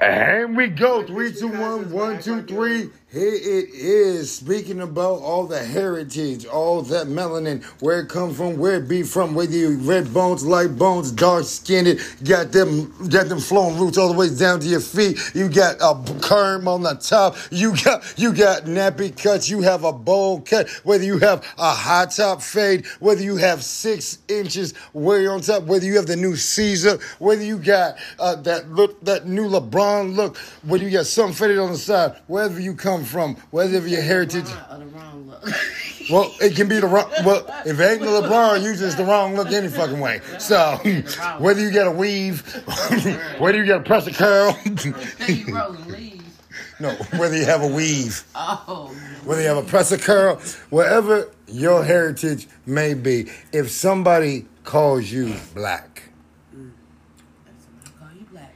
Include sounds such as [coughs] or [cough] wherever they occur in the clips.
And we go. Three, two, one, one, two, three. Here it is. Speaking about all the heritage, all that melanin, where it come from, where it be from, whether you red bones, light bones, dark skinned, got them got them flowing roots all the way down to your feet. You got a perm on the top. You got you got nappy cuts. You have a bowl cut. Whether you have a high top fade, whether you have six inches way on top, whether you have the new Caesar, whether you got uh, that look, that new LeBron look, whether you got something faded on the side, wherever you come from, whether your heritage. Or the wrong look. [laughs] Well, it can be the wrong. Well, if ain't the LeBron, just the wrong look any fucking way. So [laughs] whether you get a weave, [laughs] whether you get a press a curl, no, whether you have a weave, Oh, whether you have a press a curl, whatever your heritage may be, if somebody calls you black, I call you black.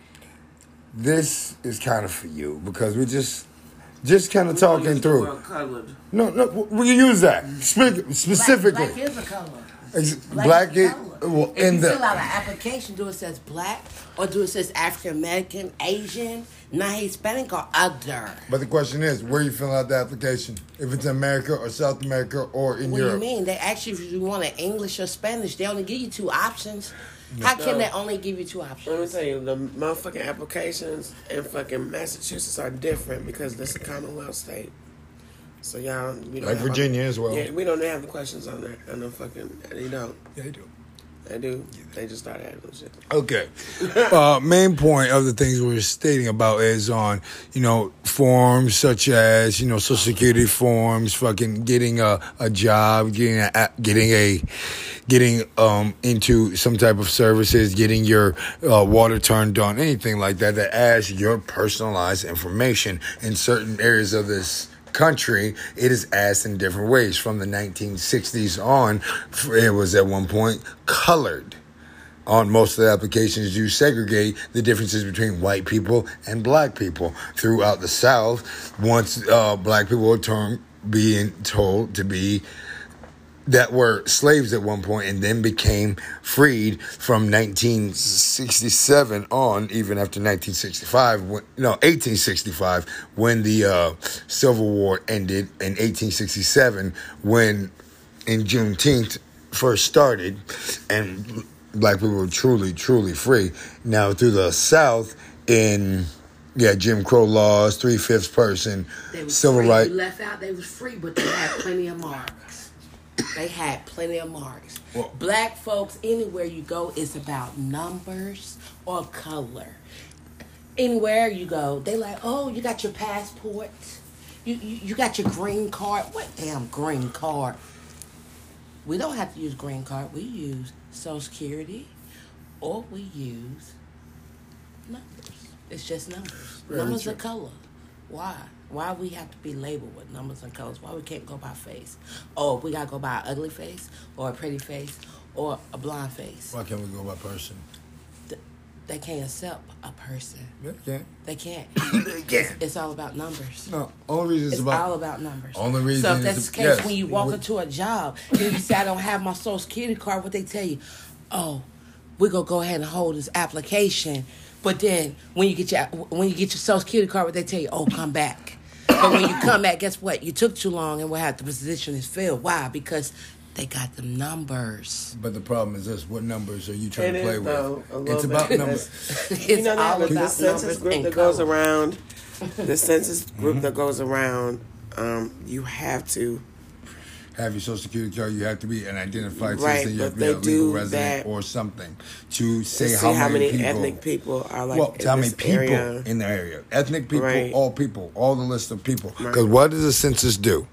This is kind of for you because we're just just kind of talking through. Colored. No, no, we can use that Speak, specifically. Black, black is a color. Ex- Black, Black, is it, a color. well, if in you the fill out an application, do it says black or do it says African American, Asian, not Hispanic or other? But the question is, where you fill out the application? If it's in America or South America or in Europe. What do you mean? They ask you if you want an English or Spanish. They only give you two options. How can they only give you two options? Let me tell you, the motherfucking applications in fucking Massachusetts are different because this is a Commonwealth state. So y'all, we don't Like have Virginia as well. Yeah, we don't have the questions on there. On the fucking, they don't. Yeah, you do. They do. They just start adding shit. Okay. [laughs] uh, main point of the things we're stating about is on, you know, forms such as, you know, social security forms, fucking getting a, a job, getting a, getting a, getting, um, into some type of services, getting your, uh, water turned on, anything like that that adds your personalized information in certain areas of this country, it is asked in different ways. From the 1960s on, it was at one point colored. On most of the applications, you segregate the differences between white people and black people. Throughout the South, once uh, black people were term, being told to be that were slaves at one point and then became freed from 1967 on, even after 1965, when, no, 1865, when the uh, Civil War ended, in 1867, when in Juneteenth first started, and black people were truly, truly free. Now, through the South, in yeah, Jim Crow laws, three fifths person, civil rights. Left out. They was free, but they had plenty of marks. They had plenty of marks. Well- Black folks, anywhere you go, it's about numbers or color. Anywhere you go, they like, oh, you got your passport. You, you you got your green card. What damn green card? We don't have to use green card. We use Social Security, or we use numbers. It's just numbers. Very numbers true. are color. Why? Why we have to be labeled with numbers and colors? Why we can't go by face? Oh, we gotta go by an ugly face, or a pretty face, or a blonde face. Why can't we go by person? They can't accept a person. Yeah, yeah. They can't. Yeah. [coughs] It's all about numbers. No, only reason It's it's about all about numbers. Only reason So if that's the- the case, yes. when you walk into a job, and you say I don't have my social security card, what they tell you? Oh, we're gonna go ahead and hold this application. But then when you get your when you get your social security card, what they tell you? Oh, come back. But when you come back, guess what? You took too long, and we'll have the position is filled. Why? Because they got the numbers. But the problem is this: what numbers are you trying It to play is, with? though, It's bit. about It's- numbers. [laughs] it's you know all that the [laughs] census group that goes around, the census group Mm-hmm. that goes around, um, you have to Have your social security card. You have to be an identified Right, citizen. You have to be a legal resident or something to say to how, see how many people. ethnic people are like well, in how many people area. in the area? Ethnic people, Right. all people, all the list of people. Right. Because what does a census do?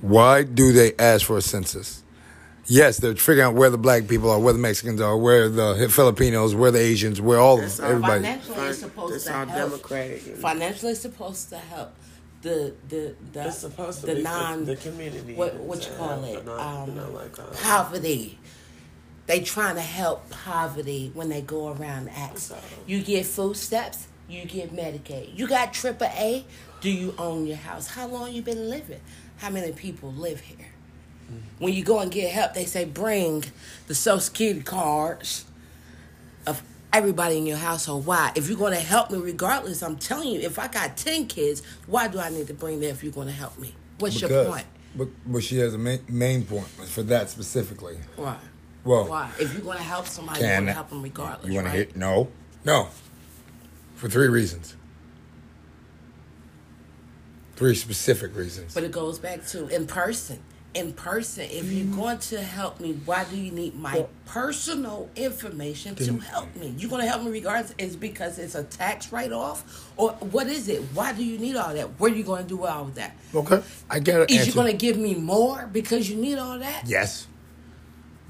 Why do they ask for a census? Yes, they're figuring out where the black people are, where the Mexicans are, where the Filipinos, where the Asians, where all That's of all everybody. Financially, it's supposed to all help. democratic. Financially, supposed to help the the the It's supposed to the be non the community. What what you call it? not- Um, not like, uh, poverty. They trying to help poverty when they go around and ask. You get food stamps, you get Medicaid. You got triple A. Do you own your house? How long you been living? How many people live here? When you go and get help, they say bring the Social Security cards everybody in your household. Why? If you're going to help me regardless, I'm telling you, if I got 10 kids, why do I need to bring them if you're going to help me? What's your point? But, but she has a main, main point for that specifically. Why? Well, Why? If you're going to help somebody, Can- going to help them regardless. you want right? to hit? No, no. For three reasons. Three specific reasons. But it goes back to in person. In person, if Mm-hmm. you're going to help me, why do you need my personal information to help me? You're going to help me regardless. Is because it's a tax write off, or what is it? Why do you need all that? What are you going to do with all of that? okay, I get it. Is you going to give me more because you need all that? Yes.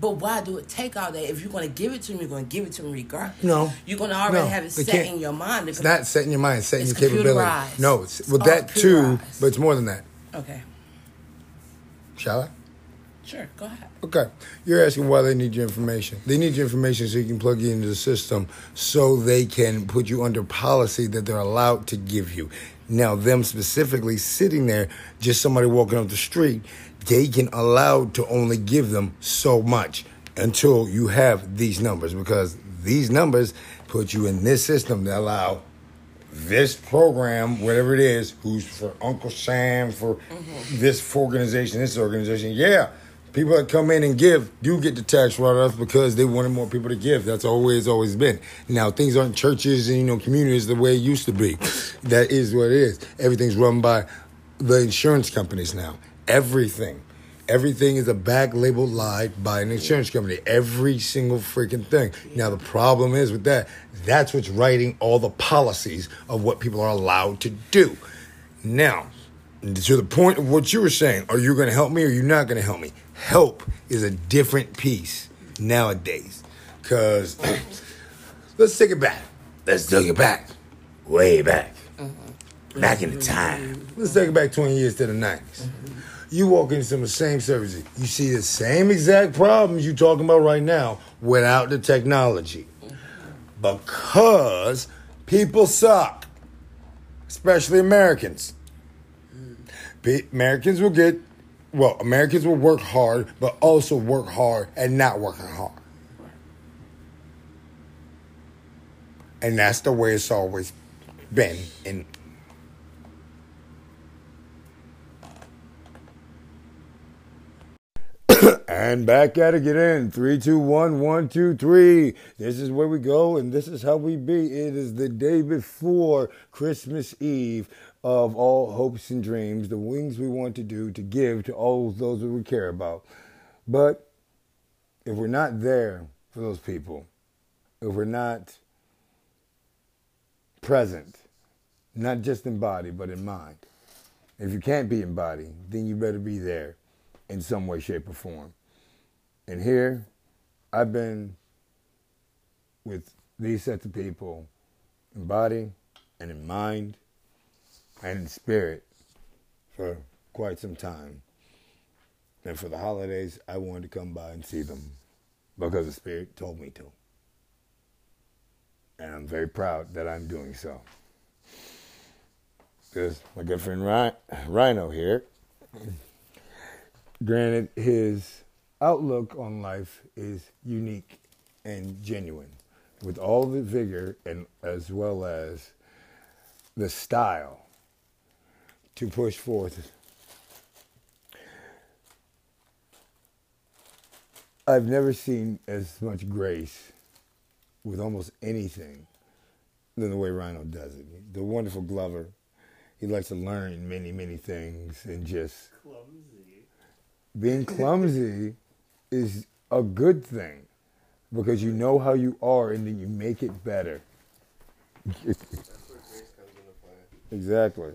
But why do it take all that? If you're going to give it to me, you're going to give it to me regardless. No. You're going to already No, have it set in your mind. It's not setting your mind, it's setting It's your capability. No, it's, It's well all that too, but it's more than that. Okay. Shall I? Sure. Go ahead. Okay. You're asking why they need your information. They need your information so you can plug you into the system so they can put you under policy that they're allowed to give you. Now, them specifically sitting there, just somebody walking up the street, they can allow to only give them so much until you have these numbers because these numbers put you in this system that allow this program, whatever it is, who's for Uncle Sam, for mm-hmm. this organization, this organization, yeah. People that come in and give do get the tax write-offs because they wanted more people to give. That's always, always been. Now things aren't churches and you know communities the way it used to be. That is what it is. Everything's run by the insurance companies now. Everything. Everything is a back label lie by an insurance company. Every single freaking thing. Now the problem is with that, that's what's writing all the policies of what people are allowed to do. Now, to the point of what you were saying, are you going to help me or are you not going to help me? Help is a different piece nowadays. Because [clears throat] let's take it back. Let's take it back. Way back. Uh-huh. Back in the mm-hmm. time. Let's take it back 20 years to the 90s. Mm-hmm. You walk into some of the same services, you see the same exact problems you're talking about right now without the technology. Because people suck, especially Americans. Americans will get, well, Americans will work hard, but also work hard and not working hard. And that's the way it's always been. And And back at it again. Three, two, one, one, two, three. This is where we go, and this is how we be. It is the day before Christmas Eve of all hopes and dreams, the wings we want to do to give to all those that we care about. But if we're not there for those people, if we're not present, not just in body, but in mind, if you can't be in body, then you better be there in some way, shape, or form. And here, I've been with these sets of people in body and in mind and in spirit for quite some time. And for the holidays, I wanted to come by and see them because the spirit told me to. And I'm very proud that I'm doing so. Because my good friend Rhino here, granted, his outlook on life is unique and genuine, with all the vigor and as well as the style to push forth. I've never seen as much grace with almost anything than the way Rhino does it. The wonderful Glover, he likes to learn many, many things and just Clumsy. being clumsy [laughs] is a good thing because you know how you are and then you make it better. Exactly.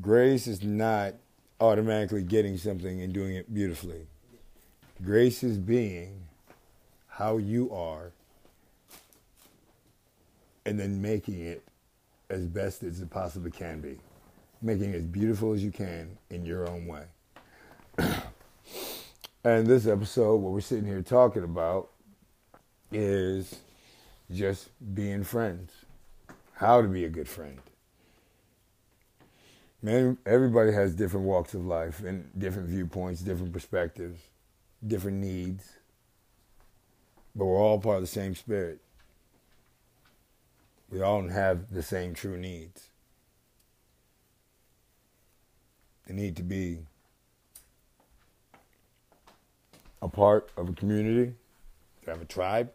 Grace is not automatically getting something and doing it beautifully. Grace is being how you are and then making it as best as it possibly can be. Making it as beautiful as you can in your own way. [clears throat] and this episode, what we're sitting here talking about is just being friends how to be a good friend. Man, everybody has different walks of life and different viewpoints, different perspectives, different needs. but we're all part of the same spirit. We all have the same true needs. They need to be a part of a community, to have a tribe,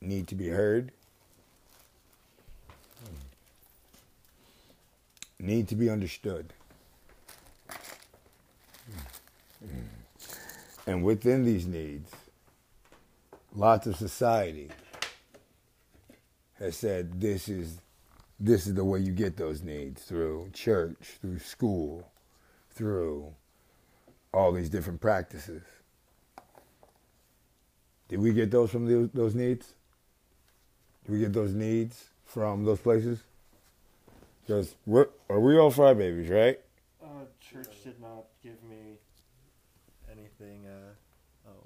need to be heard, need to be understood. And within these needs, lots of society has said this is this is the way you get those needs through church, through school, through all these different practices. Did we get those from those, those needs? Did we get those needs from those places? Because we're are we all fry babies, right? Uh, church did not give me anything. Uh, oh.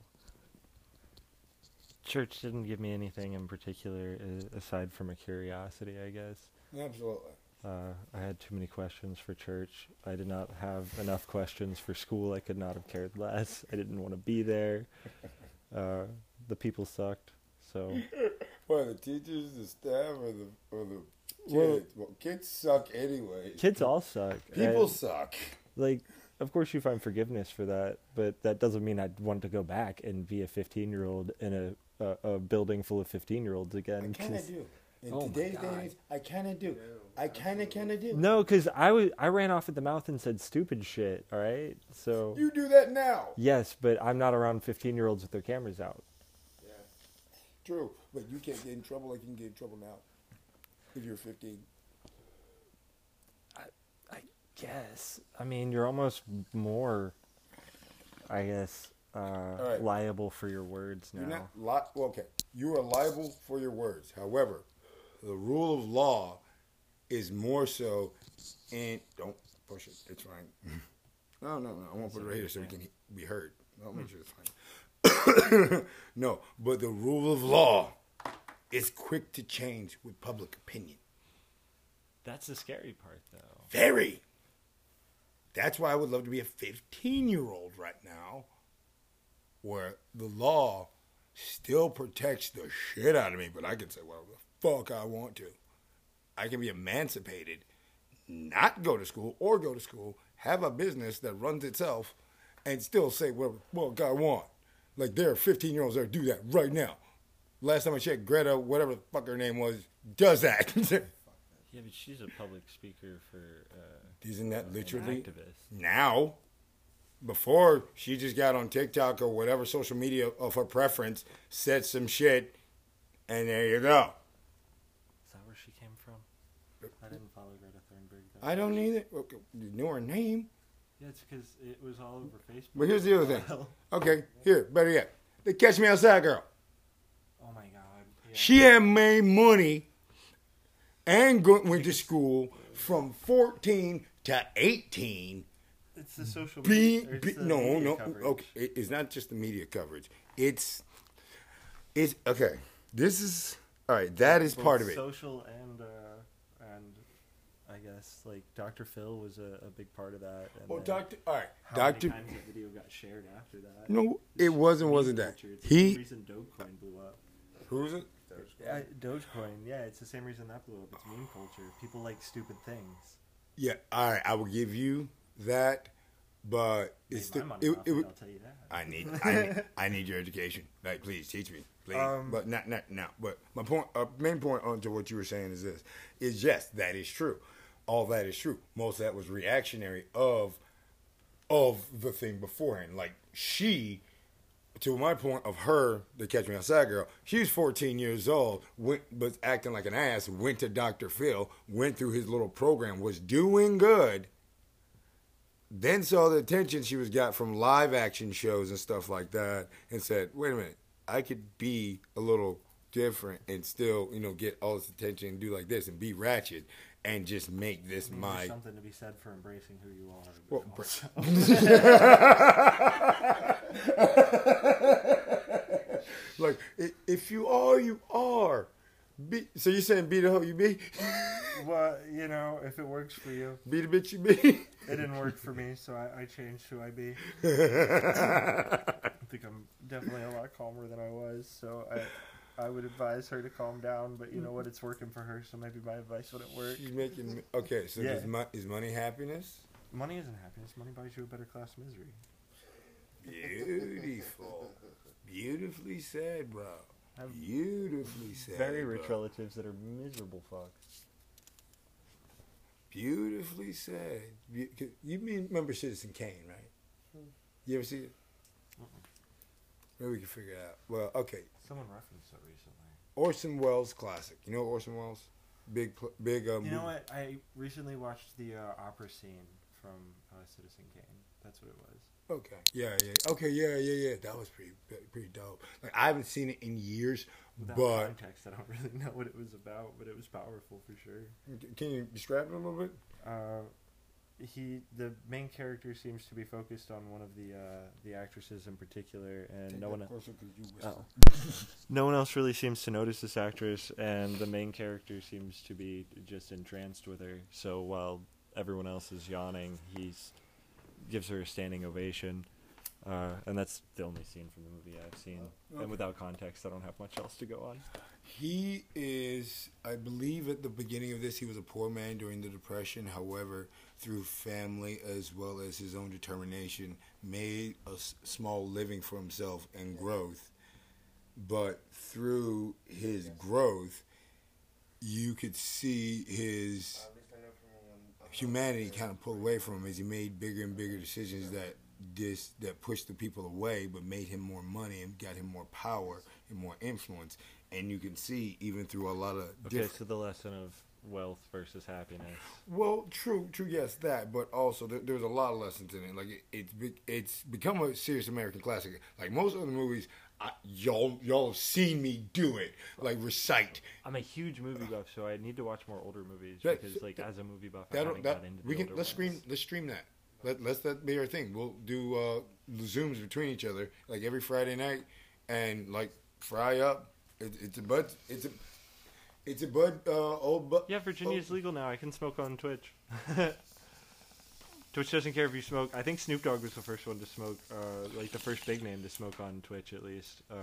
Church didn't give me anything in particular uh, aside from a curiosity, I guess. Absolutely. Uh, I had too many questions for church. I did not have enough questions for school. I could not have cared less. I didn't want to be there. [laughs] Uh, the people sucked. So [laughs] What the teachers, the staff, or the or the kids? Well- Well, kids suck anyway. kids all suck. People And, suck. like, of course you find forgiveness for that, but that doesn't mean I'd want to go back and be a 15 year old in a, a a building full of 15 year olds again. I kind of 'cause- do. In Oh my today's day God. and age, I kind of do. I kind of, kind of do. No, because I was I ran off at the mouth and said stupid shit. All right, so You do that now. yes, but I'm not around 15 year olds with their cameras out. Yeah, True, but you can't get in trouble like you can get in trouble now. If you're 15. I guess. I mean, you're almost more, I guess, uh, right. liable for your words now. You're not li- well, okay. You are liable for your words. However, the rule of law is more so and don't push it. It's fine. [laughs] No, no, no. I won't put it right here so we can be heard. I'll make sure it's fine. [coughs] no, but the rule of law is quick to change with public opinion. That's the scary part, though. Very. That's why I would love to be a 15 year old right now, where the law still protects the shit out of me, but I can say whatever the fuck I want to. I can be emancipated, not go to school or go to school, have a business that runs itself, and still say whatever the fuck I want. Like there are 15 year olds that do that right now. Last time I checked, Greta, whatever the fuck her name was, does that. [laughs] Yeah, but she's a public speaker for uh, Isn't that an literally activist. now before she just got on TikTok or whatever social media of her preference, said some shit, and there you go. Is that where she came from? I didn't follow Greta Thunberg. Though. I don't need it. Okay, you knew her name. Yeah, it's because it was all over Facebook. But here's the other thing. [laughs] Okay, here, better yet. The Catch Me Outside girl. oh my god. Yeah. She had made money and went to school from 14 to 18 It's the social be, media. be no no coverage. okay it- it's not just the media coverage it's it's okay this is all right that is Both part of it Social and uh, and I guess like Dr. Phil was a, a big part of that. And well doctor all right how doctor many times that video got shared after that? no it wasn't wasn't that culture. It's the same reason Dogecoin blew up. who's it Yeah, Dogecoin. Yeah, it's the same reason that blew up. It's meme culture. People like stupid things. yeah all right I will give you that but Make it's still my money it, it, it, I'll tell you that. I need, I need, [laughs] I need your education. Like, please teach me, please. Um, but not, not now. But my point, uh, main point onto what you were saying is this: is yes, that is true. All that is true. Most of that was reactionary of, of the thing beforehand. Like she, to my point of her, the Catch Me Outside girl. She was 14 years old, went was acting like an ass. Went to Dr. Phil, went through his little program, was doing good then saw the attention she was got from live action shows and stuff like that and said wait a minute i could be a little different and still you know get all this attention and do like this and be ratchet and just make this I mean, my something to be said for embracing who you are. Well, also- [laughs] like if you are you are Be, so you're saying be the hoe you be? [laughs] Well, you know, if it works for you. Be the bitch you be? It didn't work for me, so I, I changed who I be. [laughs] I think I'm definitely a lot calmer than I was, so I I would advise her to calm down, but you know what? It's working for her, so maybe my advice wouldn't work. She's making me, okay. So Yeah. is, mo- is money happiness? Money isn't happiness. Money buys you a better class of misery. Beautiful, beautifully said, bro. I have Beautifully said. very rich bro. relatives that are miserable fucks. Beautifully said. Be- 'cause You mean remember Citizen Kane, right? Hmm. You ever see it? Maybe we can figure it out. Well, okay. Someone referenced it recently. Orson Welles classic. You know Orson Welles? Big, pl- big. Uh, You know what? I recently watched the uh, opera scene from uh, Citizen Kane. That's what it was. Okay. Yeah, yeah. Okay, yeah, yeah, yeah. That was pretty, pretty dope. Like I haven't seen it in years, Without but context, I don't really [laughs] know what it was about, but it was powerful for sure. can you describe it a little bit? Uh, he, the main character, seems to be focused on one of the uh, the actresses in particular, and no one, oh. [laughs] no one else really seems to notice this actress, and the main character seems to be just entranced with her. So while everyone else is yawning, he's gives her a standing ovation. Uh, and that's the only scene from the movie I've seen. Okay. And without context, I don't have much else to go on. He is, I believe, at the beginning of this, he was a poor man during the Depression. However, through family as well as his own determination, made a s- small living for himself and growth. But through his growth, you could see his humanity kind of pull away from him as he made bigger and bigger decisions that dis that pushed the people away, but made him more money and got him more power and more influence. And you can see even through a lot of Okay, different. so the lesson of wealth versus happiness. Well, true, true, yes, that, but also there, there's a lot of lessons in it. Like it, it's be, it's become a serious American classic. Like most other movies, I, y'all y'all have seen me do it, like recite. I'm a huge movie buff, so I need to watch more older movies That- because, like, as a movie buff, I That, haven't that got into we can let's stream let's stream that. Let let's that be our thing. We'll do uh, zooms between each other like every Friday night, and like fry up. It, it's a bud. It's a it's a bud. Uh, old bud. Yeah, Virginia's oh, legal now. I can smoke on Twitch. [laughs] Twitch doesn't care if you smoke. I think Snoop Dogg was the first one to smoke, uh, like the first big name to smoke on Twitch, at least. Uh,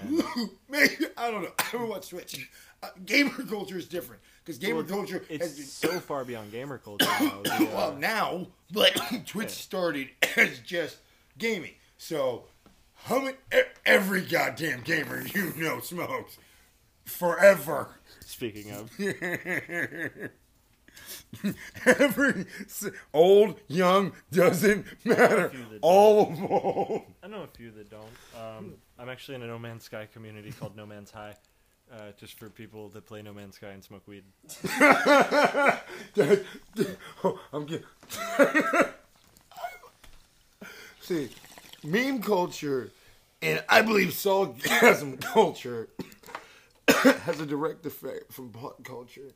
and [laughs] Man, I don't know. [laughs] I don't watch Twitch. Uh, gamer [laughs] culture is different because gamer Well, culture has been it's so far beyond gamer [coughs] culture now. The, [coughs] uh, well now, but [coughs] Twitch Yeah. started as just gaming. So, how many? Every goddamn gamer you know smokes forever. speaking of, [laughs] Every old, young doesn't matter. All of them. I know a few that don't. Um, I'm actually in a No Man's Sky community called No Man's High, uh, just for people that play No Man's Sky and smoke weed. Oh, [laughs] I'm getting. [laughs] See, meme culture and I believe sarcasm culture [coughs] has a direct effect from pop culture.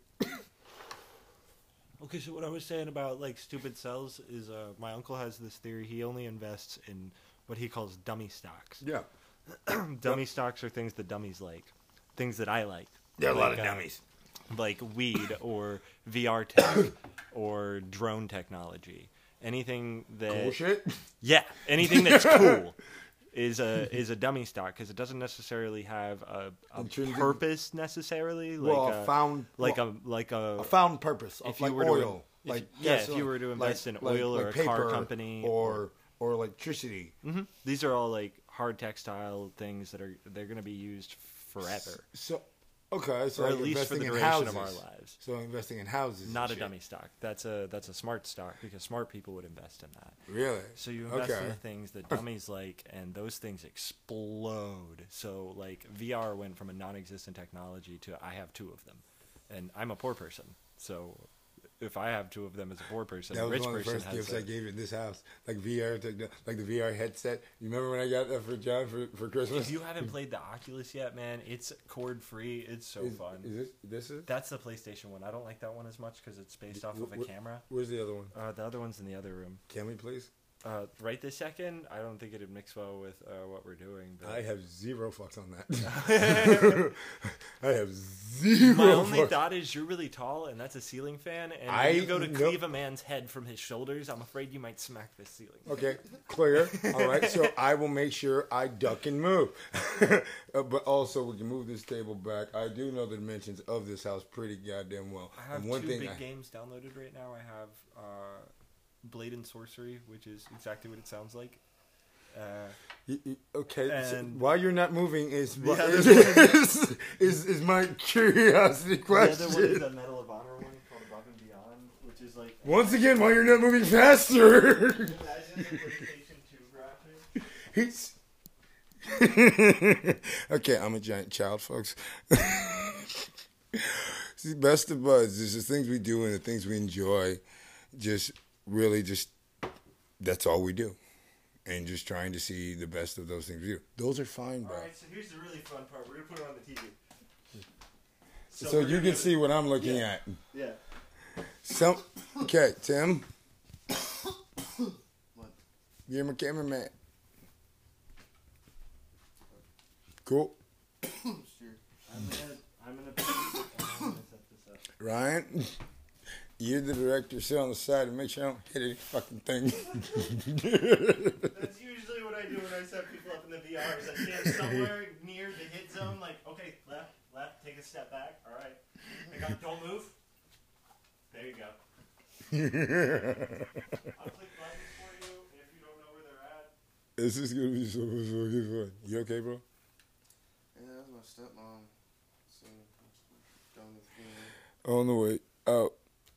Okay, so what I was saying about like stupid sells is uh, my uncle has this theory. He only invests in what he calls dummy stocks. Yeah. [clears throat] dummy stocks are things that dummies like, things that I like. There are a lot Like, of uh, dummies. like weed or VR tech [coughs] or drone technology. Anything that Bullshit. yeah, anything that's cool [laughs] is a is a dummy stock because it doesn't necessarily have a, a purpose necessarily. Like Well, a, found- like well, a like a, A found purpose of If you like were to- oil, if- like yeah, if you were to invest in oil like or a car company or or electricity. Mhm. These are all like hard textile things that are they're going to be used forever, So okay, so or like at least for the duration of our lives. So investing in houses, Not a shit. dummy stock. That's a that's a smart stock because smart people would invest in that. Really? So you invest okay. in the things that [laughs] dummies like, and those things explode. So like VR went from a non-existent technology to I have two of them, and I'm a poor person. So if I have two of them as a poor person, That was rich one of the person first gifts I gave in this house, like VR, like the VR headset. You remember when I got that for John for, for Christmas? If you haven't played the Oculus yet, man, it's cord free. It's so is, fun. Is this this is? That's the PlayStation one. I don't like that one as much because it's based off of a camera. Where's the other one? Uh, the other one's in the other room. Can we please? Uh, right this second, I don't think it'd mix well with uh, what we're doing. But I have zero fucks on that. [laughs] I have zero. My only fuck- thought is you're really tall, and that's a ceiling fan. And I you go to cleave a man's head from his shoulders, I'm afraid you might smack the ceiling. Okay, clear. All right, so [laughs] I will make sure I duck and move. [laughs] Uh, but also, we can move this table back. I do know the dimensions of this house pretty goddamn well. I have and one two thing big I, games downloaded right now. I have uh, Blade and Sorcery, which is exactly what it sounds like. Uh, Y- y- Okay, so why you're not moving is The other [laughs] is, is, is my curiosity the question. other one is a Medal of Honor one called Above and Beyond, which is like Once again, why you're not moving faster? imagine the PlayStation 2 graphics. He's [laughs] okay. I'm a giant child, folks. [laughs] See, best of buds is the things we do and the things we enjoy. Just really, just that's all we do, and just trying to see the best of those things. Those are fine, bro. Alright, so here's the really fun part. We're gonna put it on the TV. So, we're you can see what I'm looking Yeah. at. Yeah. Some okay, Tim. You're my cameraman. Cool. [coughs] I'm gonna, I'm gonna, put I'm gonna set this up. Ryan, you're the director. Sit on the side and make sure I don't hit any fucking thing. [laughs] That's usually what I do when I set people up in the VR. Is I stand somewhere near the hit zone, like, okay, left, left, take a step back. All right, I got, don't move. There you go. [laughs] I'll click buttons for you if you don't know where they're at. this is gonna be so fucking fun. You okay, bro? Yeah, that's my stepmom. So, done with the On the way out.